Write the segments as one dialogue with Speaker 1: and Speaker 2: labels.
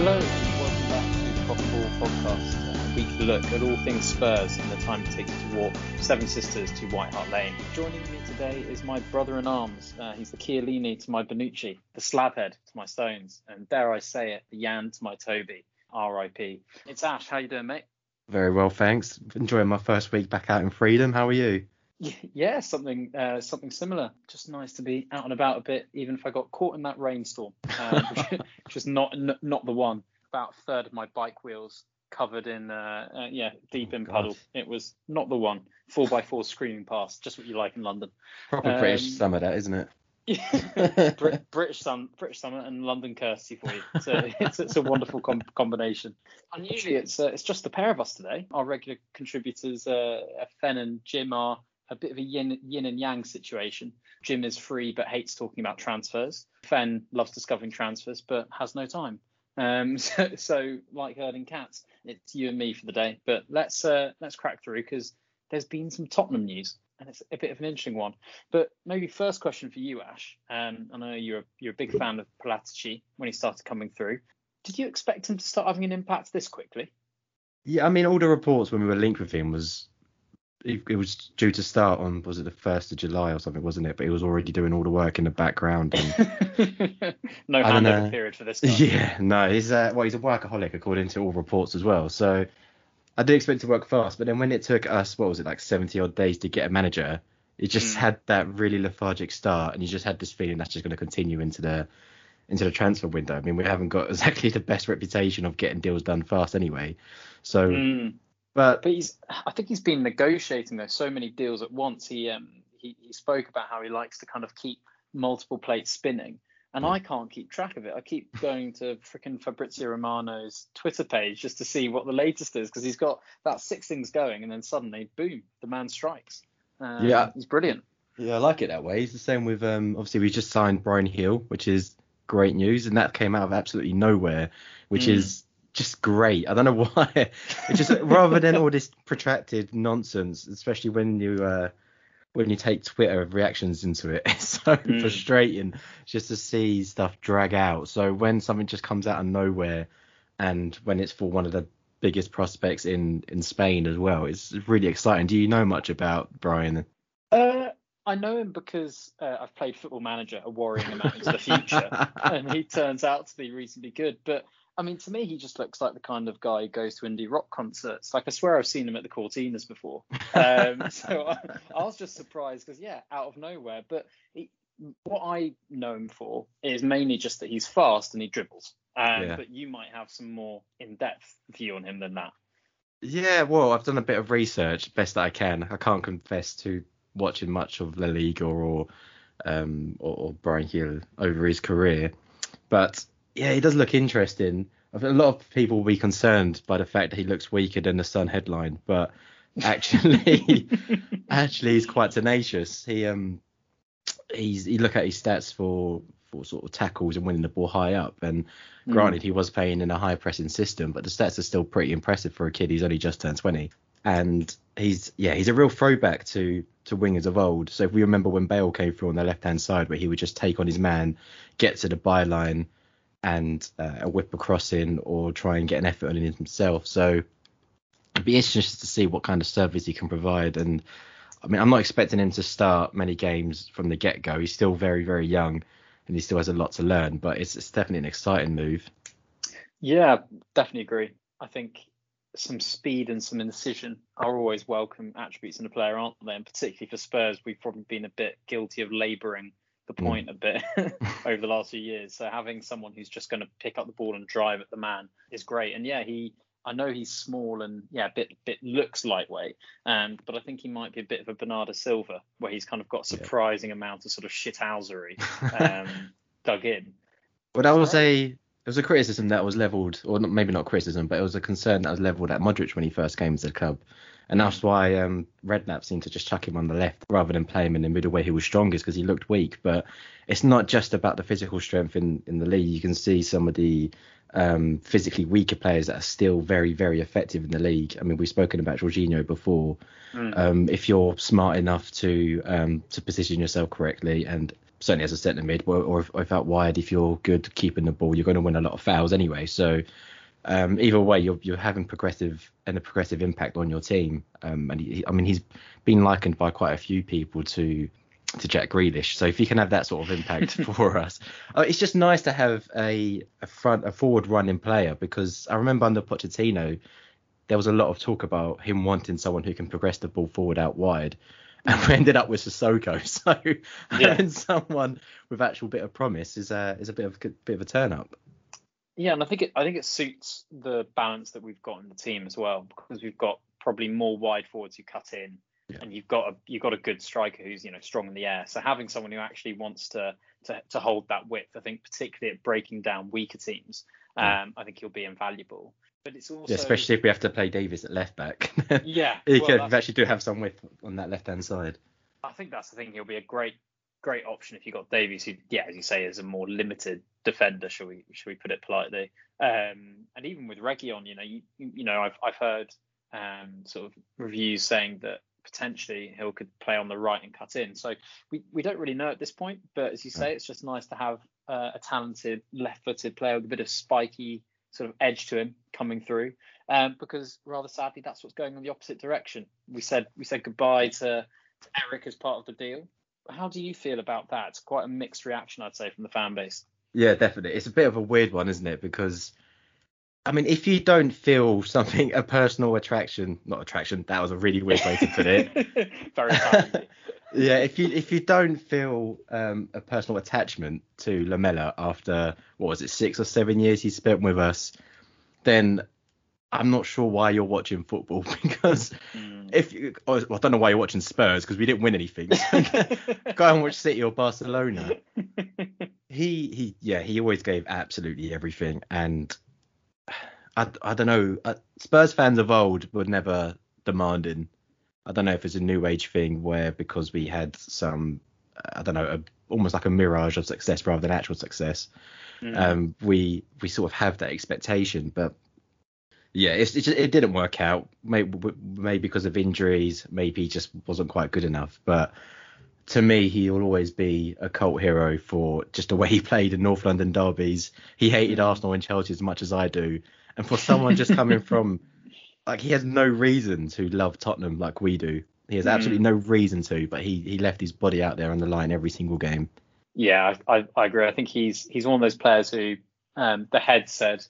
Speaker 1: Hello, and welcome back to the Proper Ball podcast, a weekly look at all things Spurs and the time it takes to walk Seven Sisters to White Hart Lane. Joining me today is my brother in arms. Uh, he's the Chiellini to my Bonucci, the Slabhead to my Stones, and dare I say it, the Jan to my Toby. R.I.P. It's Ash. How you doing, mate?
Speaker 2: Very well, thanks. Enjoying my first week back out in freedom. How are you?
Speaker 1: Yeah, something uh, something similar. Just nice to be out and about a bit, even if I got caught in that rainstorm, uh, which is not n- not the one. About a third of my bike wheels covered in uh, uh yeah deep in
Speaker 2: Oh,
Speaker 1: puddle. It was not the one. Four by four screaming past, just what you like in London.
Speaker 2: Proper British
Speaker 1: Um,
Speaker 2: summer, that isn't it?
Speaker 1: Brit- British sun, British summer, and London Kirsty for you. So it's, it's a wonderful com- combination. Unusually, it's uh, it's just the pair of us today. Our regular contributors, uh, Fen and Jim, are a bit of a yin, yin and yang situation. Jim is free but hates talking about transfers. Fen loves discovering transfers but has no time. Um, so, so like herding cats, it's you and me for the day. But let's uh, let's crack through because there's been some Tottenham news and it's a bit of an interesting one. But maybe first question for you, Ash. Um, I know you're you're a big fan of Paratici when he started coming through. Did you expect him to start having an impact this quickly?
Speaker 2: Yeah, I mean, all the reports when we were linked with him was it, it was due to start on was it the first of July or something, wasn't it? But he was already doing all the work in the background. And
Speaker 1: no handover period for this guy.
Speaker 2: yeah, no, he's uh, well, he's a workaholic according to all reports as well. So I did expect to work fast, but then when it took us, what was it, like 70 odd days to get a manager, it just
Speaker 1: Mm.
Speaker 2: had that really lethargic start, and you just had this feeling that's just going to continue into the into the transfer window. I mean, we haven't got exactly the best reputation of getting deals done fast anyway. So,
Speaker 1: Mm.
Speaker 2: But
Speaker 1: But he's I think he's been negotiating though so many deals at once. He um he, he spoke about how he likes to kind of keep multiple plates spinning. And I can't keep track of it. I keep going to frickin' Fabrizio Romano's Twitter page just to see what the latest is because he's got about six things going and then suddenly, boom, the man strikes. Um,
Speaker 2: Yeah.
Speaker 1: he's brilliant.
Speaker 2: yeah, I like it that way. It's the same with um, obviously we just signed Bryan Gil, which is great news, and that came out of absolutely nowhere, which
Speaker 1: Mm.
Speaker 2: is just great. I don't know why. It's just rather than all this protracted nonsense, especially when you uh, when you take Twitter reactions into it, it's so
Speaker 1: Mm.
Speaker 2: frustrating just to see stuff drag out. So when something just comes out of nowhere, and when it's for one of the biggest prospects in in Spain as well, it's really exciting. Do you know much about Bryan?
Speaker 1: Uh, I know him because uh, I've played Football Manager, a worrying amount into the future, and he turns out to be reasonably good. But I mean, to me, he just looks like the kind of guy who goes to indie rock concerts. Like I swear I've seen him at the Cortinas before. Um, so I, I was just surprised because yeah, out of nowhere. But he, what I know him for is mainly just that he's fast and he dribbles. Um,
Speaker 2: Yeah.
Speaker 1: But you might have some more in-depth view on him than that.
Speaker 2: Yeah, well, I've done a bit of research, best that I can. I can't confess to watching much of La Liga or um or, or Bryan Gil over his career, but yeah, he does look interesting. A lot of people will be concerned by the fact that he looks weaker than the Sun headline, but actually, actually, he's quite tenacious. He um he's you look at his stats for for sort of tackles and winning the ball high up, and
Speaker 1: Mm.
Speaker 2: Granted, he was playing in a high pressing system, but the stats are still pretty impressive for a kid. He's only just turned 20, and he's yeah, he's a real throwback to to wingers of old. So if we remember when Bale came through on the left hand side, where he would just take on his man, get to the byline, and uh, whip a cross in, or try and get an effort on it himself. So it'd be interesting to see what kind of service he can provide. And I mean, I'm not expecting him to start many games from the get go. He's still very very young and he still has a lot to learn. But it's, it's definitely an exciting move.
Speaker 1: Yeah, definitely agree. I think some speed and some incision are always welcome attributes in a player, aren't they? And particularly for Spurs, we've probably been a bit guilty of labouring the
Speaker 2: Mm.
Speaker 1: point a bit over the last few years. So having someone who's just going to pick up the ball and drive at the man is great. And yeah, he. I know he's small and yeah, a bit bit looks lightweight, um, but I think he might be a bit of a Bernardo Silva, where he's kind of got a
Speaker 2: Yeah.
Speaker 1: surprising amount of sort of shithousery um, dug in.
Speaker 2: But that was a it was a criticism that was leveled, or not, maybe not criticism, but it was a concern that was leveled at Modric when he first came to the club, and that's why um, Redknapp seemed to just chuck him on the left rather than play him in the middle where he was strongest because he looked weak. But it's not just about the physical strength in, in the league. You can see some of the um, physically weaker players that are still very, very effective in the league. I mean, we've spoken about Jorginho before. Mm. Um, if you're smart enough to um, to position yourself correctly, and certainly as a centre mid, or, or, if, out wide, if you're good keeping the ball, you're going to win a lot of fouls anyway. So um, either way, you're you're having progressive and a progressive impact on your team. Um, and he, I mean, he's been likened by quite a few people to to Jack Grealish. So if he can have that sort of impact for us, uh, it's just nice to have a, a front, a forward running player because I remember under Pochettino, there was a lot of talk about him wanting someone who can progress the ball forward out wide. And we ended up with Sissoko. So yeah. having someone with actual bit of promise is a is a bit of a bit of a turn up.
Speaker 1: Yeah, and I think it I think it suits the balance that we've got in the team as well because we've got probably more wide forwards who cut in yeah. and you've got a you've got a good striker who's you know strong in the air. So having someone who actually wants to to, to hold that width, I think particularly at breaking down weaker teams, um, I think he'll be invaluable. But it's also
Speaker 2: yeah, especially if we have to play Davies at left back.
Speaker 1: yeah,
Speaker 2: he well, could actually do have some width on that left hand side.
Speaker 1: I think that's the thing. He'll be a great great option if you got Davies, who yeah, as you say, is a more limited defender. Shall we shall we put it politely? Um, and even with Reguilón, you know, you, you know, I've I've heard um, sort of reviews saying that potentially Gil could play on the right and cut in. So we, we don't really know at this point, but as you say, it's just nice to have uh, a talented left-footed player with a bit of spiky sort of edge to him coming through. Um, because rather sadly, that's what's going in the opposite direction. We said we said goodbye to, to Eric as part of the deal. How do you feel about that? It's quite a mixed reaction, I'd say, from the fan base.
Speaker 2: Yeah, definitely. It's a bit of a weird one, isn't it? Because I mean, if you don't feel something a personal attraction, not attraction, that was a really weird way to put it.
Speaker 1: Very
Speaker 2: yeah, if you if you don't feel um, a personal attachment to Lamela after what was it six or seven years he spent with us, then I'm not sure why you're watching football because mm. if you, well, I don't know why you're watching Spurs because we didn't win anything. go and watch City or Barcelona. he he yeah he always gave absolutely everything and I, I don't know. Uh, Spurs fans of old were never demanding. I don't know if it's a new age thing where because we had some, I don't know, a, almost like a mirage of success rather than actual success, mm. um, we we sort of have that expectation. But yeah, it, just, it didn't work out. Maybe, maybe because of injuries, maybe he just wasn't quite good enough. But to me, he will always be a cult hero for just the way he played in North London derbies. He hated mm. Arsenal and Chelsea as much as I do, and for someone just coming from, like, he has no reason to love Tottenham like we do. He has absolutely mm. no reason to, but he he left his body out there on the line every single game.
Speaker 1: Yeah, I, I, agree. I think he's he's one of those players who um, the head said,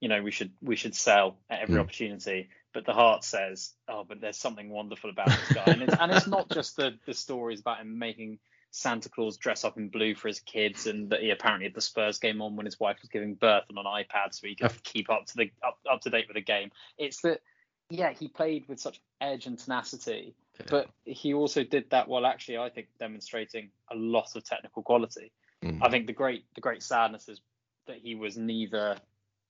Speaker 1: you know, we should we should sell at every mm. opportunity, but the heart says, oh, but there's something wonderful about this guy, and it's, and it's not just the the stories about him making Santa Claus dress up in blue for his kids, and that he apparently had the Spurs game on when his wife was giving birth on an iPad, so he could keep up to the up, up to date with the game. It's that, yeah, he played with such edge and tenacity, yeah. but he also did that while actually, I think, demonstrating a lot of technical quality. Mm. I think the great the great sadness is that he was neither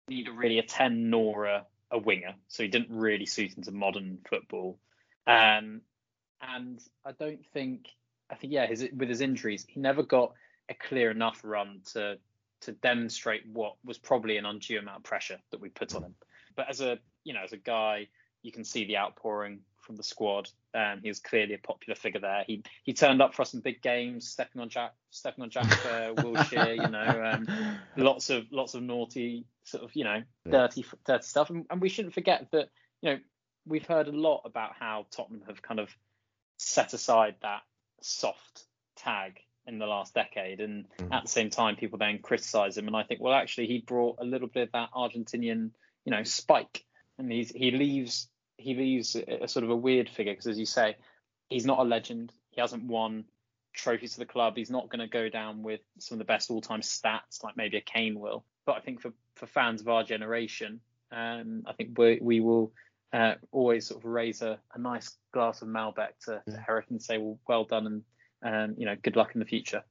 Speaker 1: neither really a ten nor a, a winger, so he didn't really suit into modern football. Um, and I don't think I think yeah, his with his injuries, he never got a clear enough run to to demonstrate what was probably an undue amount of pressure that we put on him. But as a you know as a guy, you can see the outpouring from the squad. Um, he was clearly a popular figure there. He he turned up for us in big games, stepping on Jack, stepping on Jack uh, Wilshere. You know, um, lots of lots of naughty sort of you know dirty dirty stuff. And, and we shouldn't forget that you know we've heard a lot about how Tottenham have kind of set aside that soft tag in the last decade, and mm. at the same time, people then criticise him. And I think, well, actually, he brought a little bit of that Argentinian, you know, spike, and he's he leaves he leaves a, a sort of a weird figure because, as you say, he's not a legend. He hasn't won trophies for the club. He's not going to go down with some of the best all-time stats like maybe a Kane will. But I think for for fans of our generation, um, I think we we will uh, always sort of raise a, a nice glass of Malbec to, to Eric and say, well, well done and um, you know, good luck in the future.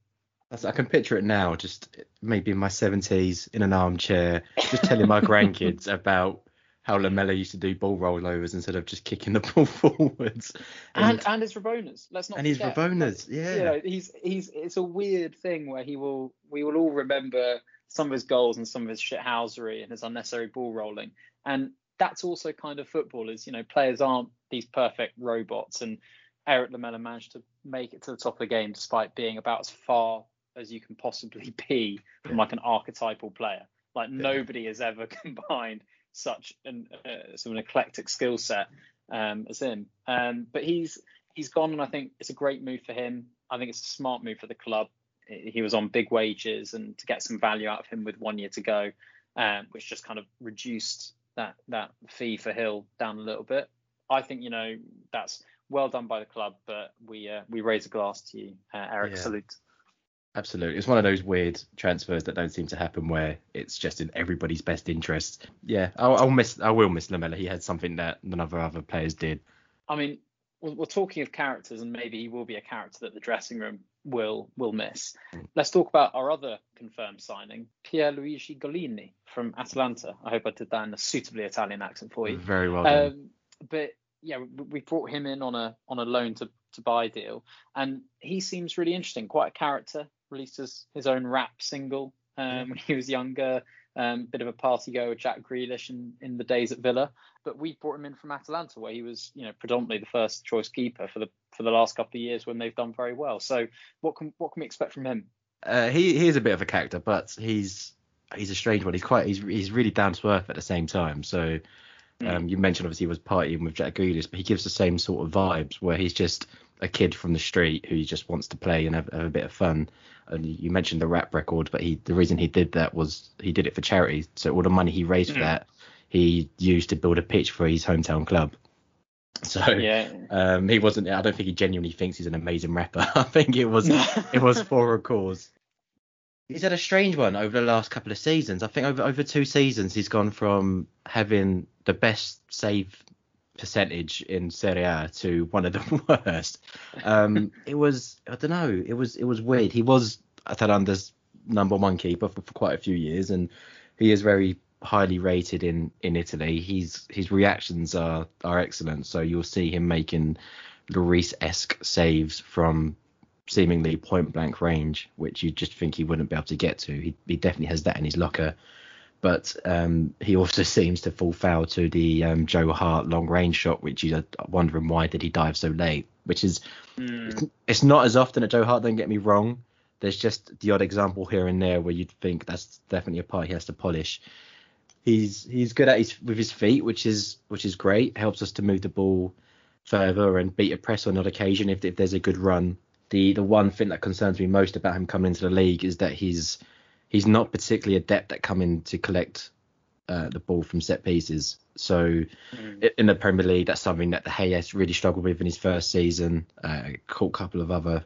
Speaker 2: I can picture it now, just maybe in my 70s in an armchair, just telling my grandkids about how Lamela used to do ball rollovers instead of just kicking the ball forwards.
Speaker 1: And and, and his Rabonas. Let's not.
Speaker 2: And his Rabonas, yeah.
Speaker 1: You know, he's he's it's a weird thing where he will we will all remember some of his goals and some of his shithousery and his unnecessary ball rolling. And that's also kind of football is, you know, players aren't these perfect robots. And Eric Lamela managed to make it to the top of the game despite being about as far as you can possibly be from like an archetypal player. Like yeah. nobody has ever combined such an uh, sort of an eclectic skill set um, as him. Um, but he's he's gone, and I think it's a great move for him. I think it's a smart move for the club. He was on big wages, and to get some value out of him with one year to go, um, which just kind of reduced that that fee for Gil down a little bit. I think you know that's well done by the club, but we uh, we raise a glass to you, uh, Eric. Yeah. Salute.
Speaker 2: Absolutely, it's one of those weird transfers that don't seem to happen where it's just in everybody's best interest. Yeah, I'll, I'll miss, I will miss Lamela. He had something that none of our other players did.
Speaker 1: I mean, we're, we're talking of characters, and maybe he will be a character that the dressing room will will miss. Mm. Let's talk about our other confirmed signing, Pierluigi Gollini from Atalanta. I hope I did that in a suitably Italian accent for you.
Speaker 2: Very well done. Um,
Speaker 1: but yeah, we brought him in on a on a loan to to buy deal, and he seems really interesting. Quite a character. Released his, his own rap single um, when he was younger. Um, bit of a party goer with Jack Grealish in, in the days at Villa, but we brought him in from Atalanta, where he was, you know, predominantly the first choice keeper for the for the last couple of years when they've done very well. So what can what can we expect from him?
Speaker 2: Uh, he he is a bit of a character, but he's he's a strange one. He's quite he's he's really down to earth at the same time. So hmm. um, you mentioned obviously he was partying with Jack Grealish, but he gives the same sort of vibes where he's just a kid from the street who just wants to play and have, have a bit of fun. And you mentioned the rap record, but he the reason he did that was he did it for charity. So all the money he raised mm. for that, he used to build a pitch for his hometown club. So yeah. um, he wasn't. I don't think he genuinely thinks he's an amazing rapper. I think it was it was for a cause. He's had a strange one over the last couple of seasons. I think over over two seasons he's gone from having the best save percentage in Serie A to one of the worst. Um, it was I don't know. It was it was weird. He was Atalanta's number one keeper for, for quite a few years, and he is very highly rated in in Italy. He's his reactions are are excellent. So you'll see him making Lloris esque saves from seemingly point blank range, which you just think he wouldn't be able to get to. He, he definitely has that in his locker but um, he also seems to fall foul to the um, Joe Hart long range shot, which you're wondering why did he dive so late. Which is mm. it's not as often at Joe Hart. Don't get me wrong. There's just the odd example here and there where you'd think that's definitely a part he has to polish. He's he's good at his with his feet, which is which is great. Helps us to move the ball further and beat a press on that occasion if, if there's a good run. The the one thing that concerns me most about him coming into the league is that he's he's not particularly adept at coming to collect uh, the ball from set pieces. So mm. in the Premier League, that's something that De Gea really struggled with in his first season. Uh, caught a couple of other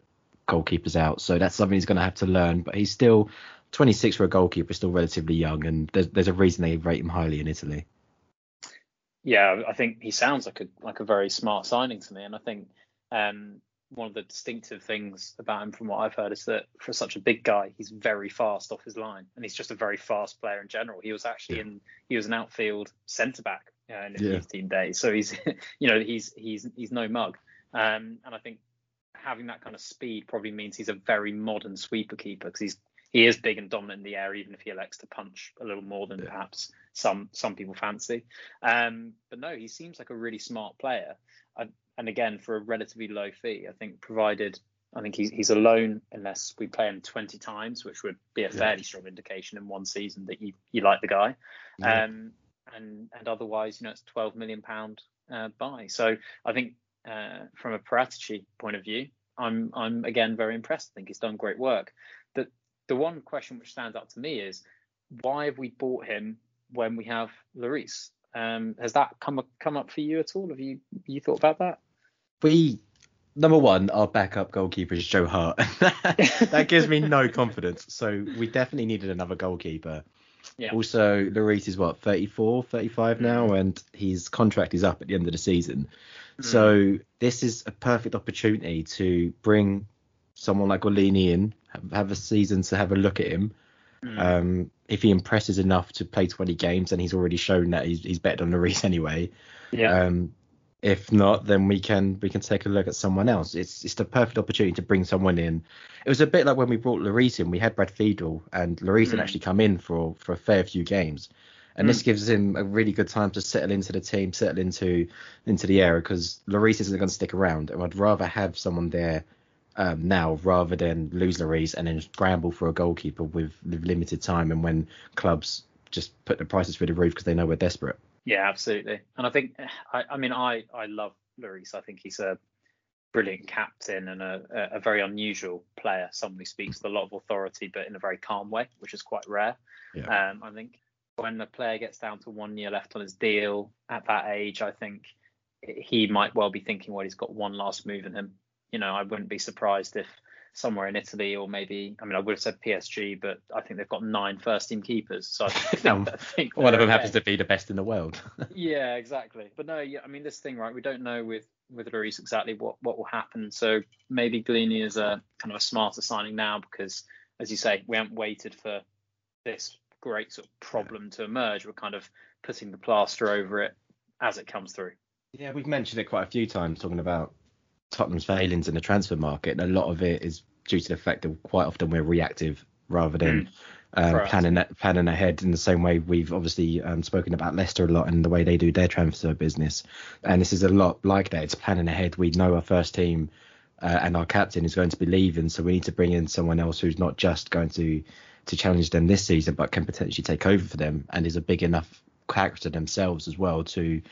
Speaker 2: goalkeepers out, so that's something he's going to have to learn. But he's still 26 for a goalkeeper, is still relatively young, and there's, there's a reason they rate him highly in Italy.
Speaker 1: Yeah, I think he sounds like a like a very smart signing to me, and I think um, one of the distinctive things about him from what I've heard is that for such a big guy, he's very fast off his line, and he's just a very fast player in general. He was actually yeah. in he was an outfield centre back uh, in his yeah. team days, so he's you know he's he's he's no mug, um, and I think having that kind of speed probably means he's a very modern sweeper keeper because he's he is big and dominant in the air, even if he elects to punch a little more than yeah. perhaps some some people fancy. Um, but no, he seems like a really smart player. I, and again for a relatively low fee. I think provided I think he's he's alone unless we play him 20 times, which would be a fairly strong indication in one season that you you like the guy. Yeah. Um, and and otherwise, you know, it's 12 million pound uh, buy. So I think uh, from a Paratici point of view, I'm I'm again very impressed. I think he's done great work. The one question which stands out to me is why have we bought him when we have Lloris? Um, has that come come up for you at all? Have you you thought about that?
Speaker 2: we number one, our backup goalkeeper is Joe Hart. that gives me no confidence. So we definitely needed another goalkeeper. Yeah. Also, Lloris is what 34, 35 now, mm. and his contract is up at the end of the season. Mm. So this is a perfect opportunity to bring someone like Gollini in, have, a season to have a look at him. Mm. Um, if he impresses enough to play 20 games, and he's already shown that he's, he's better than Lloris anyway. Yeah. Um, If not, then we can we can take a look at someone else. It's it's the perfect opportunity to bring someone in. It was a bit like when we brought Lloris in. We had Brad Friedel, and Lloris had
Speaker 1: Mm.
Speaker 2: actually come in for for a fair few games, and this
Speaker 1: Mm.
Speaker 2: gives him a really good time to settle into the team, settle into into the area because Lloris isn't going to stick around, and I'd rather have someone there um, now rather than lose Lloris and then scramble for a goalkeeper with, limited time and when clubs just put the prices through the roof because they know we're desperate.
Speaker 1: Yeah, absolutely. And I think, I, I mean, I, I love Lloris. I think he's a brilliant captain and a, a- a very unusual player. Someone who speaks with a lot of authority, but in a very calm way, which is quite rare.
Speaker 2: Yeah.
Speaker 1: Um, I think when the player gets down to one year left on his deal at that age, I think he might well be thinking, well, he's got one last move in him. You know, I wouldn't be surprised if somewhere in Italy or maybe, I mean, I would have said PSG, but I think they've got nine first team keepers. So I think, I think
Speaker 2: One of
Speaker 1: they're
Speaker 2: them happens to be the best in the world.
Speaker 1: Yeah, exactly. But no, yeah, I mean this thing, right? We don't know with with Lloris exactly what what will happen. So maybe Gollini is a kind of a smarter signing now because, as you say, we haven't waited for this great sort of problem to emerge. We're kind of putting the plaster over it as it comes through.
Speaker 2: yeah, we've mentioned it quite a few times talking about Tottenham's failings in the transfer market. And a lot of it is due to the fact that quite often we're reactive rather than um,
Speaker 1: Proactive.
Speaker 2: planning planning ahead in the same way we've obviously um, spoken about Leicester a lot and the way they do their transfer business. And this is a lot like that. It's planning ahead. We know our first team uh, and our captain is going to be leaving, so we need to bring in someone else who's not just going to to challenge them this season, but can potentially take over for them and is a big enough character themselves as well to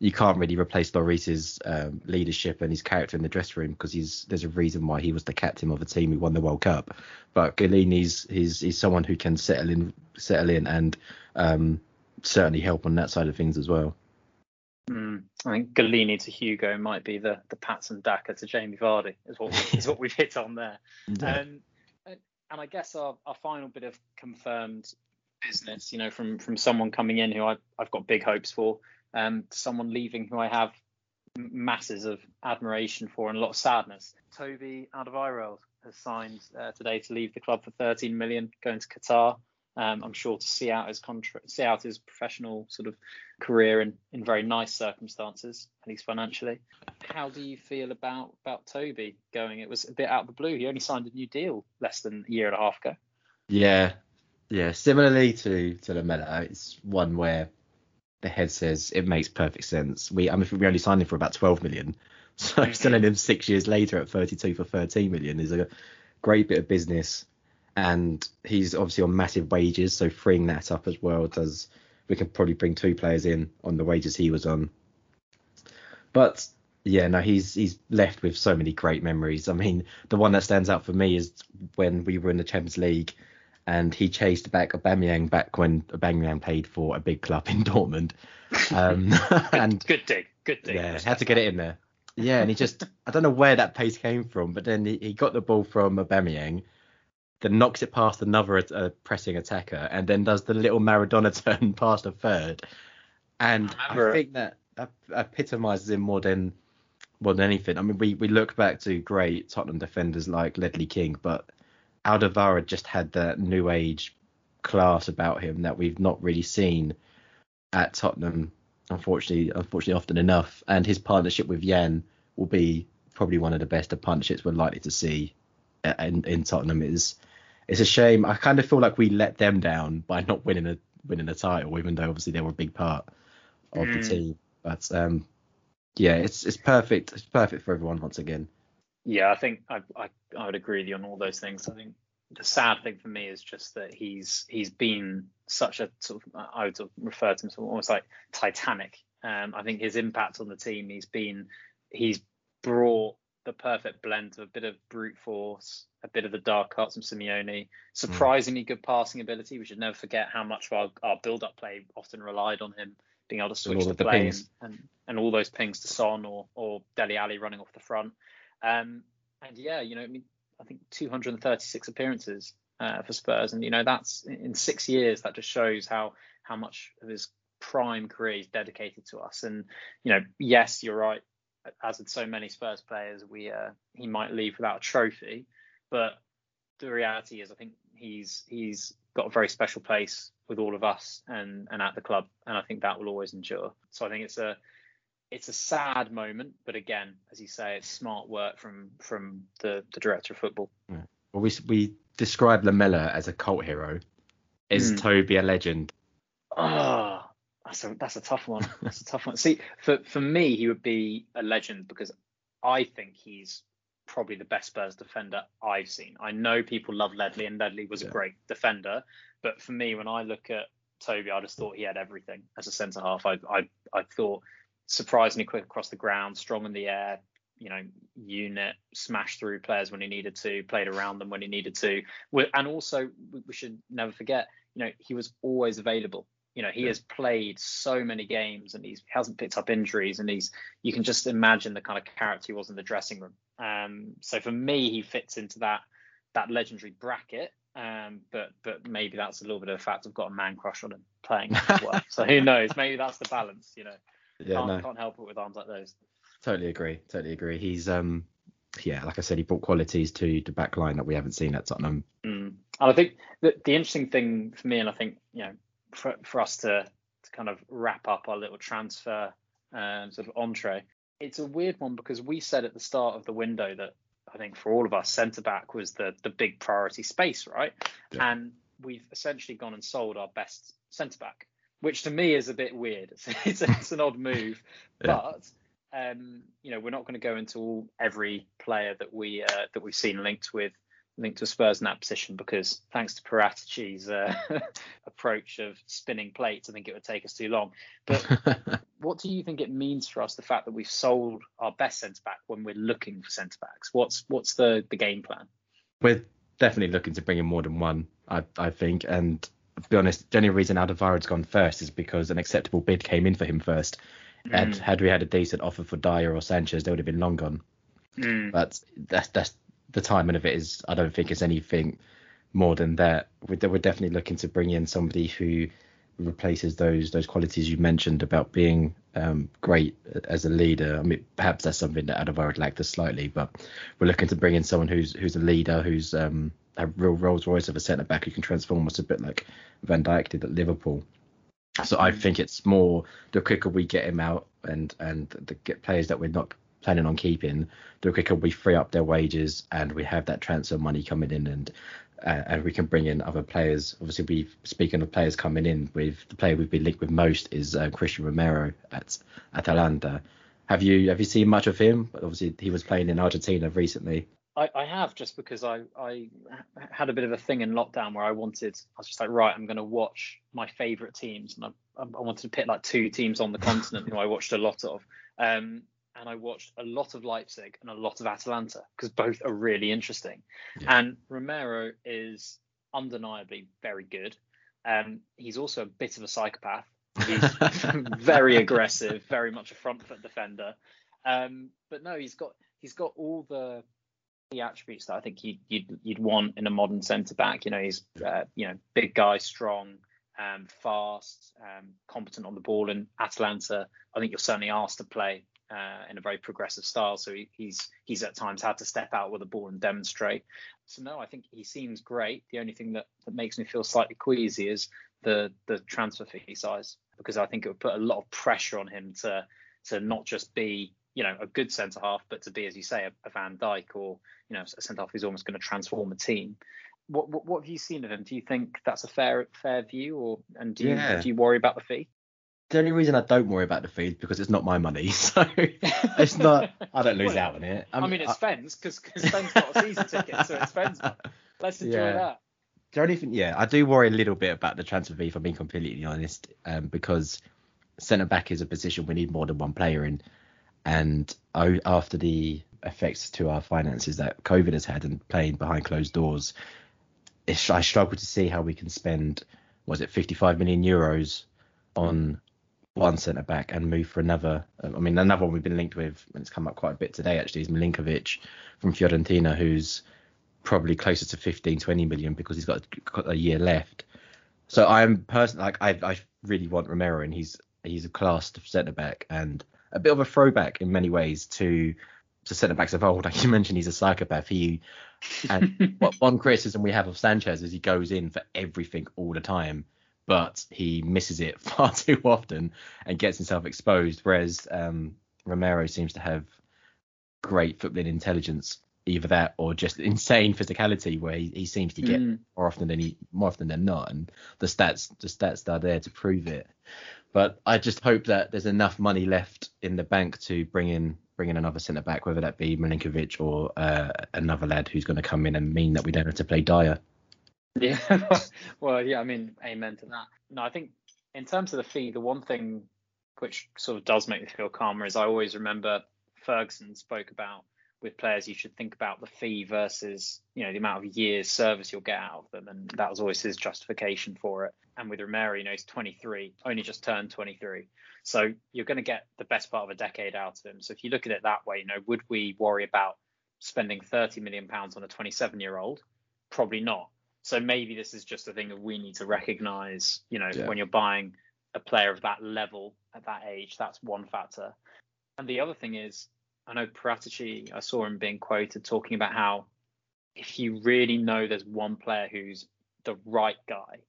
Speaker 2: you can't really replace Lloris's um, leadership and his character in the dressing room because he's there's a reason why he was the captain of a team who won the World Cup. But Gollini's he's he's someone who can settle in settle in and um, certainly help on that side of things as well.
Speaker 1: Mm, I think Galini to Hugo might be the the Patson Daka to Jamie Vardy is what is what we've hit on there. Um, and, and I guess our, our final bit of confirmed business, you know, from from someone coming in who I, I've got big hopes for, um, someone leaving who I have masses of admiration for and a lot of sadness. Toby Alderweireld has signed uh, today to leave the club for 13 million, going to Qatar. Um, I'm sure to see out his contract, see out his professional sort of career in, in very nice circumstances, at least financially. How do you feel about about Toby going? It was a bit out of the blue. He only signed a new deal less than a year and a half ago.
Speaker 2: Yeah, yeah. Similarly to to Lamela, it's one where the head says it makes perfect sense. We I mean we only signed him for about 12 million, so selling him six years later at 32 for 13 million is a great bit of business. And he's obviously on massive wages, so freeing that up as well does. We can probably bring two players in on the wages he was on. But yeah, no, he's he's left with so many great memories. I mean, the one that stands out for me is when we were in the Champions League and he chased back Aubameyang back when Aubameyang played for a big club in Dortmund. Um, and
Speaker 1: Good dig, good dig.
Speaker 2: yeah, had to get it in there. Yeah, and he just I don't know where that pace came from, but then he, he got the ball from Aubameyang, then knocks it past another uh, pressing attacker, and then does the little Maradona turn past a third. And
Speaker 1: I
Speaker 2: I, think that ep- epitomizes him more than more than anything. I mean, we we look back to great Tottenham defenders like Ledley King, but Alderweireld just had that new age class about him that we've not really seen at Tottenham, unfortunately, unfortunately often enough. And his partnership with Jan will be probably one of the best of partnerships we're likely to see in, in Tottenham. Is it's a shame. I kind of feel like we let them down by not winning a winning a title, even though obviously they were a big part of the
Speaker 1: Mm.
Speaker 2: team. But um, yeah, it's it's perfect. It's perfect for everyone once again.
Speaker 1: Yeah, I think I, I I would agree with you on all those things. I think the sad thing for me is just that he's he's been such a sort of I would sort of refer to him as almost like Titanic. Um, I think his impact on the team, he's been he's brought the perfect blend of a bit of brute force, a bit of the dark arts from Simeone, surprisingly good passing ability. We should never forget how much of our, our build-up play often relied on him being able to switch the
Speaker 2: of the
Speaker 1: play and, and and all those pings to Son or or Dele Alli running off the front. Um, and yeah, you know, I mean, I think 236 appearances uh, for Spurs, and you know that's in six years. That just shows how how much of his prime career is dedicated to us. And you know, yes, you're right. As with so many Spurs players, we uh, he might leave without a trophy, but the reality is, I think he's he's got a very special place with all of us and and at the club, and I think that will always endure. So I think it's a it's a sad moment, but again, as you say, it's smart work from from the, the director of football.
Speaker 2: Yeah. Well, we we describe Lamela as a cult hero. Is mm. Toby a legend?
Speaker 1: Oh, that's a that's a tough one. That's a tough one. See, for for me, he would be a legend because I think he's probably the best Spurs defender I've seen. I know people love Ledley, and Ledley was yeah. a great defender, but for me, when I look at Toby, I just thought he had everything as a centre half. I I I thought surprisingly quick across the ground, strong in the air, you know, unit, smashed through players when he needed to, played around them when he needed to, and also we should never forget, you know, he was always available. You know, he yeah. has played so many games and he's, he hasn't picked up injuries and he's you can just imagine the kind of character he was in the dressing room. Um, so for me, he fits into that that legendary bracket. Um, but but maybe that's a little bit of the fact I've got a man crush on him playing as well. so who knows? Maybe that's the balance. You know, yeah, can't, no. can't help it with arms like those.
Speaker 2: Totally agree. Totally agree. He's um yeah, like I said, he brought qualities to the back line that we haven't seen at Tottenham.
Speaker 1: Mm. And I think that the interesting thing for me, and I think you know, for, for us to, to kind of wrap up our little transfer um, sort of entree, it's a weird one because we said at the start of the window that I think for all of us, centre back was the the big priority space, right? Yeah. And we've essentially gone and sold our best centre back, which to me is a bit weird. It's, it's, it's an odd move, yeah. but um, you know we're not going to go into all, every player that we uh, that we've seen linked with linked to Spurs in that position because thanks to Paratici's uh, approach of spinning plates, I think it would take us too long. But what do you think it means for us the fact that we've sold our best centre back when we're looking for centre backs? What's what's the the game plan?
Speaker 2: We're definitely looking to bring in more than one, I I think, and to be honest, the only reason Alderweireld's gone first is because an acceptable bid came in for him first. Mm. And had we had a decent offer for Dier or Sanchez, they would have been long gone. Mm. But that's that's the timing of it is I don't think it's anything more than that. We're, we're definitely looking to bring in somebody who replaces those those qualities you mentioned about being um, great as a leader. I mean, perhaps that's something that Alderweireld lacked slightly, but we're looking to bring in someone who's who's a leader, who's um, a real Rolls Royce of a centre back who can transform us a bit like Van Dijk did at Liverpool. So I think it's more the quicker we get him out and and the get players that we're not planning on keeping, the quicker we free up their wages and we have that transfer money coming in and uh, and we can bring in other players. Obviously, we speaking of players coming in, with the player we've been linked with most is uh, Cristian Romero at Atalanta. Have you have you seen much of him? Obviously, he was playing in Argentina recently.
Speaker 1: I, I have just because I, I had a bit of a thing in lockdown where I wanted I was just like right I'm going to watch my favourite teams and I, I wanted to pick like two teams on the continent who I watched a lot of um, and I watched a lot of Leipzig and a lot of Atalanta because both are really interesting. Yeah. And Romero is undeniably very good. Um, he's also a bit of a psychopath. He's very aggressive, very much a front foot defender. Um, but no, he's got he's got all the the attributes that I think you'd you'd, you'd want in a modern centre back. You know, he's uh, you know big guy, strong, um, fast, um, competent on the ball. And Atalanta, I think you're certainly asked to play uh, in a very progressive style. So he, he's he's at times had to step out with the ball and demonstrate. So no, I think he seems great. The only thing that, that makes me feel slightly queasy is the the transfer fee size because I think it would put a lot of pressure on him to to not just be you know a good centre half, but to be as you say a, a Van Dijk or you know a centre half who's almost going to transform a team. What, what, what have you seen of him? Do you think that's a fair fair view, or and do you yeah. do you worry about the fee?
Speaker 2: the only reason I don't worry about the fee is because it's not my money, so it's not. I don't lose well, out on it.
Speaker 1: I'm, i mean, it's Sven's because Sven's got a season ticket, so it's Sven's. Let's enjoy yeah. that.
Speaker 2: The only thing, yeah, I do worry a little bit about the transfer fee, if I'm being completely honest, um, because centre back is a position we need more than one player in, and after the effects to our finances that COVID has had and playing behind closed doors, I struggle to see how we can spend was it 55 million euros on one centre back and move for another. Um, I mean, another one we've been linked with, and it's come up quite a bit today actually, is Milenkovic from Fiorentina, who's probably closer to 15, 20 million because he's got a, year left. So I'm personally like I, I really want Romero, and he's he's a classed centre back and a bit of a throwback in many ways to to centre backs of old. Like you mentioned, he's a psychopath. He and what one criticism we have of Sanchez is he goes in for everything all the time but he misses it far too often and gets himself exposed. Whereas um, Romero seems to have great footballing intelligence, either that or just insane physicality, where he, he seems to get mm. more often than he more often than not, and the stats the stats are there to prove it. But I just hope that there's enough money left in the bank to bring in bring in another centre back, whether that be Milenkovic or uh, another lad who's going to come in and mean that we don't have to play Dier.
Speaker 1: Yeah, well, yeah, I mean, amen to that. No, I think in terms of the fee, the one thing which sort of does make me feel calmer is I always remember Ferguson spoke about with players you should think about the fee versus you know the amount of years service you'll get out of them and that was always his justification for it. And with Romero you know he's 23 only just turned 23 so you're going to get the best part of a decade out of him. So if you look at it that way you know would we worry about spending 30 million pounds on a 27 year old probably not. So maybe this is just a thing that we need to recognize you know yeah. when you're buying a player of that level at that age that's one factor. And the other thing is I know Paratici, I saw him being quoted talking about how if you really know there's one player who's the right guy,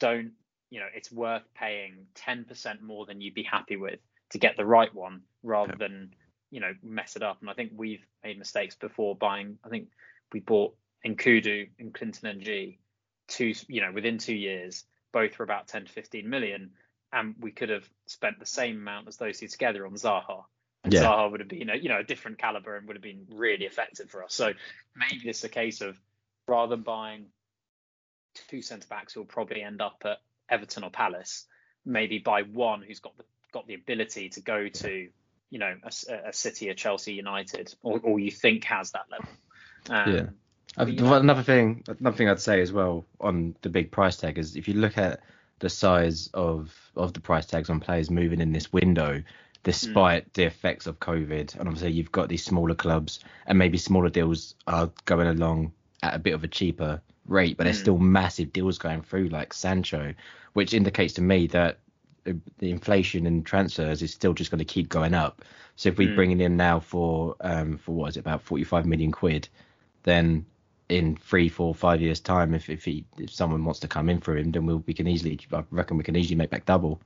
Speaker 1: don't, you know, it's worth paying 10% more than you'd be happy with to get the right one rather yeah. than, you know, mess it up. And I think we've made mistakes before buying, I think we bought Nkoudou and Clinton N'Jie two, you know, within two years, both for about 10 to 15 million. And we could have spent the same amount as those two together on Zaha and yeah. Zaha would have been a you know a different caliber and would have been really effective for us. So maybe it's a case of rather than buying two centre backs who'll probably end up at Everton or Palace, maybe buy one who's got the got the ability to go to you know a, a City, a Chelsea, United, or, or you think has that level.
Speaker 2: Um, yeah. Another thing, another thing I'd say as well on the big price tag is if you look at the size of of the price tags on players moving in this window, despite mm. the effects of COVID. And obviously, you've got these smaller clubs, and maybe smaller deals are going along at a bit of a cheaper rate, but mm. there's still massive deals going through, like Sancho, which indicates to me that the inflation in transfers is still just going to keep going up. So if we mm. bring it in now for um for what is it about 45 million quid, then in three, four, five years time, if if he if someone wants to come in for him, then we'll, we can easily I reckon we can easily make back double.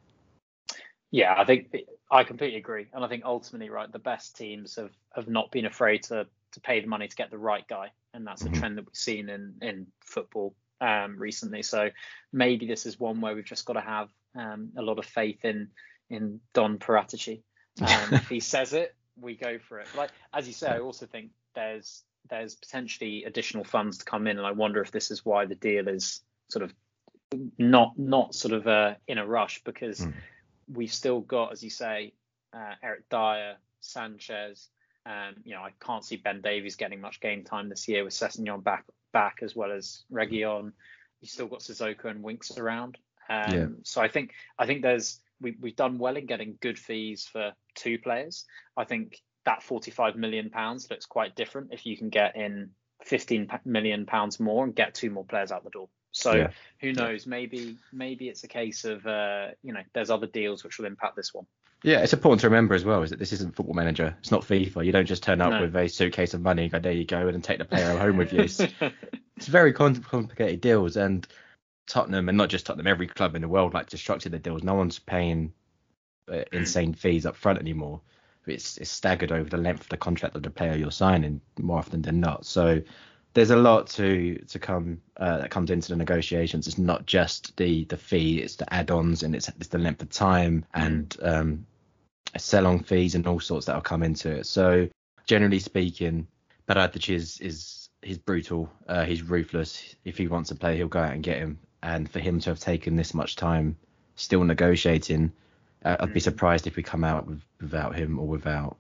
Speaker 1: Yeah, I think I completely agree, and I think ultimately, right, the best teams have have not been afraid to to pay the money to get the right guy, and that's mm-hmm. a trend that we've seen in in football um, recently. So maybe this is one where we've just got to have um, a lot of faith in in Don Paratici. Um, if he says it, we go for it. Like as you say, I also think there's there's potentially additional funds to come in, and I wonder if this is why the deal is sort of not not sort of uh, in a rush because. Mm we've still got, as you say, uh, Eric Dier, Sanchez. Um, you know, I can't see Ben Davies getting much game time this year with Sessegnon back back as well as Reguilon. You've still got Sissoko and Winks around. Um, yeah. So I think I think there's we, we've done well in getting good fees for two players. I think that 45 million pounds looks quite different if you can get in 15 million pounds more and get two more players out the door. So yeah. who knows? Maybe maybe it's a case of uh, you know there's other deals which will impact this one.
Speaker 2: Yeah, it's important to remember as well is that this isn't Football Manager. It's not FIFA. You don't just turn up no. with a suitcase of money, and go there you go, and take the player home with you. It's, it's very complicated deals, and Tottenham, and not just Tottenham, every club in the world like to structure their deals. No one's paying uh, insane fees up front anymore. It's, it's staggered over the length of the contract of the player you're signing more often than not. So there's a lot to to come uh, that comes into the negotiations. It's not just the the fee; it's the add-ons and it's it's the length of time and um, sell-on fees and all sorts that will come into it. So generally speaking, Paratici is is he's brutal. Uh, he's ruthless. If he wants to play, he'll go out and get him. And for him to have taken this much time still negotiating, uh, I'd be mm. surprised if we come out with, without him or without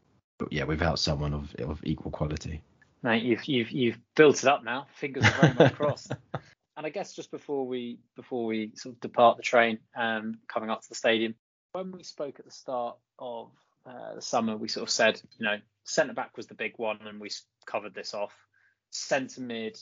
Speaker 2: yeah without someone of of equal quality.
Speaker 1: Mate, you've you've you've built it up now. Fingers are very much crossed. and I guess just before we before we sort of depart the train, um, coming up to the stadium, when we spoke at the start of uh, the summer, we sort of said, you know, centre back was the big one, and we covered this off. Centre mid,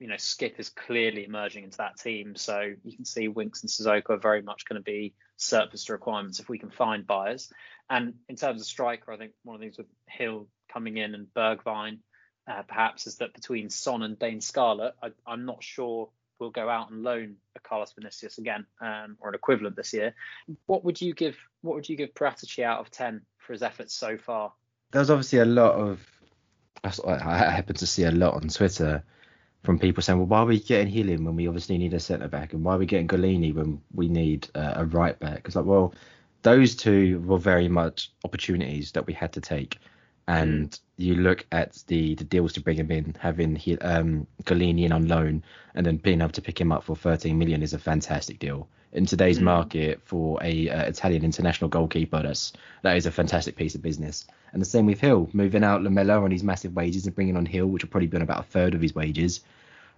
Speaker 1: you know, Skip is clearly emerging into that team, so you can see Winks and Sissoko are very much going to be surplus to requirements if we can find buyers. And in terms of striker, I think one of the things with Gil coming in and Bergwijn uh, perhaps is that between Son and Dane Scarlett, I, am not sure we'll go out and loan a Carlos Vinicius again, um, or an equivalent this year. What would you give? What would you give Paratici out of ten for his efforts so far?
Speaker 2: There's obviously a lot of. I happen to see a lot on Twitter from people saying, well, why are we getting Healing when we obviously need a centre back, and why are we getting Gollini when we need uh, a right back? It's like, well, those two were very much opportunities that we had to take. And you look at the the deals to bring him in, having he, um, Gollini in on loan, and then being able to pick him up for 13 million is a fantastic deal. In today's mm. market, for a uh, Italian international goalkeeper, that's that is a fantastic piece of business. And the same with Gil, moving out Lamela on his massive wages and bringing on Gil, which will probably be on about a third of his wages.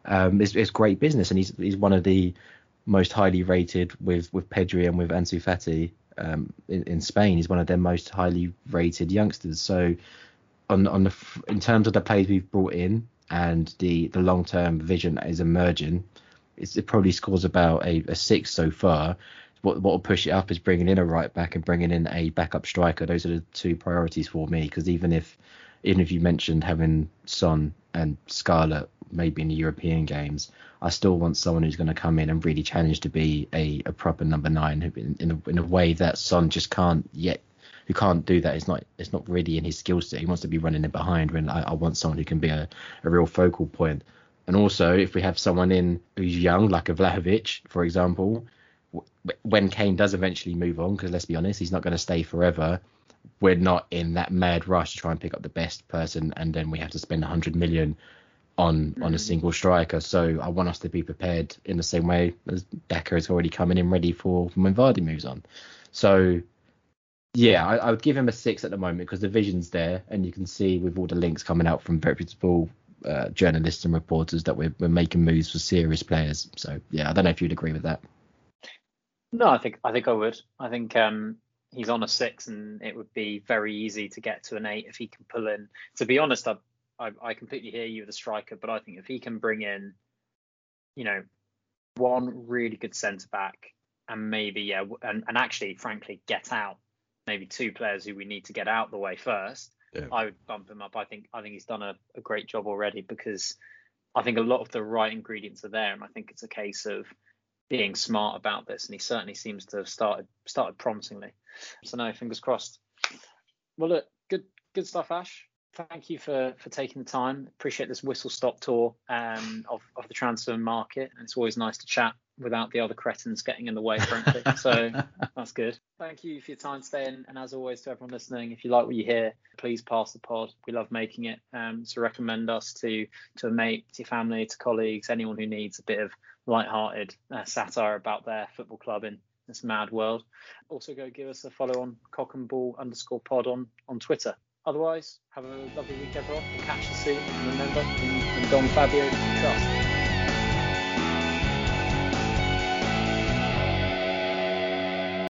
Speaker 2: Um, it's, it's great business, and he's he's one of the most highly rated with with Pedri and with Ansu Fati um, in, in, Spain. He's one of their most highly rated youngsters. So on on the in terms of the players we've brought in and the the long term vision that is emerging, it probably scores about a, a six so far. What what will push it up is bringing in a right back and bringing in a backup striker. Those are the two priorities for me because even if even if you mentioned having Son and Scarlett maybe in the European games, I still want someone who's going to come in and really challenge to be a, a proper number nine in, in, a, in a way that Son just can't yet. Who can't do that? It's not. It's not really in his skill set. He wants to be running in behind. When I, I want someone who can be a, a real focal point. And also, if we have someone in who's young, like a Vlahovic, for example, when Kane does eventually move on, because let's be honest, he's not going to stay forever. We're not in that mad rush to try and pick up the best person, and then we have to spend 100 million on on a mm. single striker. So I want us to be prepared in the same way as Daka is already coming in ready for when Vardy moves on. So yeah, I, I, would give him a six at the moment because the vision's there, and you can see with all the links coming out from reputable uh, journalists and reporters that we're, we're making moves for serious players. So yeah, I don't know if you'd agree with that.
Speaker 1: No, I think I think I would. I think um, he's on a six, and it would be very easy to get to an eight if he can pull in. To be honest, I I, I completely hear you, with the striker, but I think if he can bring in, you know, one really good centre back and maybe yeah, and, and actually, frankly, get out maybe two players who we need to get out the way first. Yeah. I would bump him up. I think I think he's done a, a great job already because I think a lot of the right ingredients are there, and I think it's a case of being smart about this, and he certainly seems to have started started promisingly. So no, fingers crossed. Well, look, good good stuff, Ash thank you for for taking the time. Appreciate this whistle stop tour um, of of the transfer market. And it's always nice to chat without the other cretins getting in the way, frankly. so that's good. Thank you for your time today, and, and, as always to everyone listening, if you like what you hear, please pass the pod. We love making it. Um, so recommend us to to a mate, to your family, to colleagues, anyone who needs a bit of light-hearted uh, satire about their football club in this mad world. Also, go give us a follow on cock and ball underscore pod on on Twitter. Otherwise, have a lovely week, everyone. Catch you soon. And remember, in, in Don Fabio, trust.